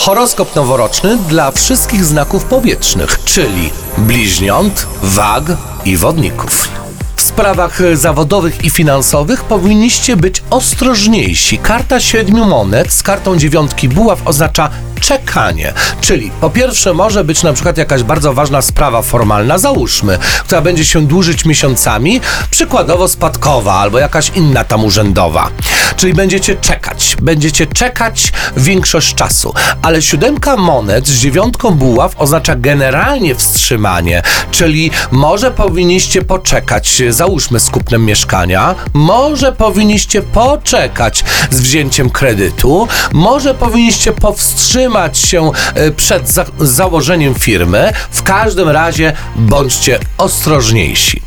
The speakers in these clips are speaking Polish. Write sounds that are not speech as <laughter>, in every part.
Horoskop noworoczny dla wszystkich znaków powietrznych, czyli bliźniąt, wag i wodników. W sprawach zawodowych i finansowych powinniście być ostrożniejsi. Karta siedmiu monet z kartą dziewiątki buław oznacza czekanie. Czyli po pierwsze może być na przykład jakaś bardzo ważna sprawa formalna, załóżmy, która będzie się dłużyć miesiącami, przykładowo spadkowa albo jakaś inna tam urzędowa. Czyli będziecie czekać, będziecie czekać większość czasu. Ale siódemka monet z dziewiątką buław oznacza generalnie wstrzymanie, czyli może powinniście poczekać, załóżmy z kupnem mieszkania, może powinniście poczekać z wzięciem kredytu, może powinniście powstrzymać się e, przed za założeniem firmy. W każdym razie bądźcie ostrożniejsi.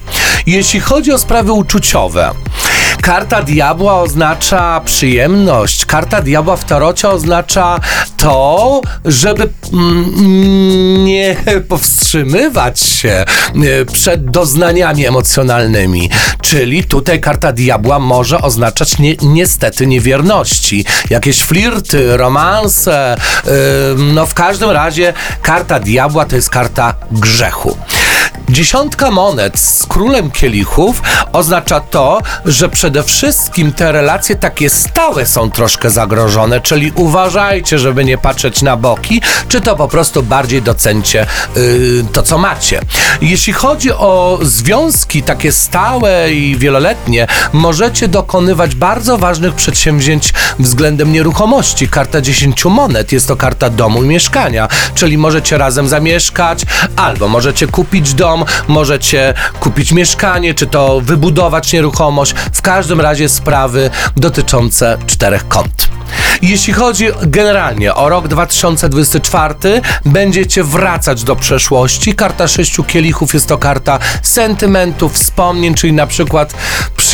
Jeśli chodzi o sprawy uczuciowe, Karta diabła oznacza przyjemność. Karta diabła w tarocie oznacza to, żeby mm, nie <laughs> powstrzymywać się e, przed doznaniami emocjonalnymi. Czyli tutaj karta diabła może oznaczać nie, niestety niewierności. Jakieś flirty, romanse. Yy, no w każdym razie karta diabła to jest karta grzechu. Dziesiątka monet z królem kielichów oznacza to, że przede wszystkim te relacje takie stałe są troszkę zagrożone, czyli uważajcie, żeby nie patrzeć na boki, czy to po prostu bardziej docencie yy, to, co macie. Jeśli chodzi o związki takie stałe i wieloletnie, możecie dokonywać bardzo ważnych przedsięwzięć względem nieruchomości. Karta 10 monet jest to karta domu i mieszkania, czyli możecie razem zamieszkać, albo możecie kupić dom, możecie kupić mieszkanie, czy to wybudować nieruchomość. W każdym razie sprawy dotyczące czterech kąt. Jeśli chodzi generalnie o rok 2024, będziecie wracać do przeszłości. Karta sześciu kielichów jest to karta sentymentów, wspomnień, czyli na przykład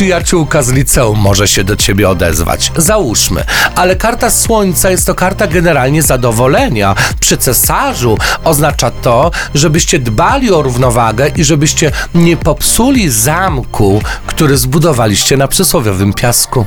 przyjaciółka z liceum może się do ciebie odezwać. Załóżmy. Ale karta słońca jest to karta generalnie zadowolenia. Przy cesarzu oznacza to, żebyście dbali o równowagę i żebyście nie popsuli zamku, który zbudowaliście na przysłowiowym piasku.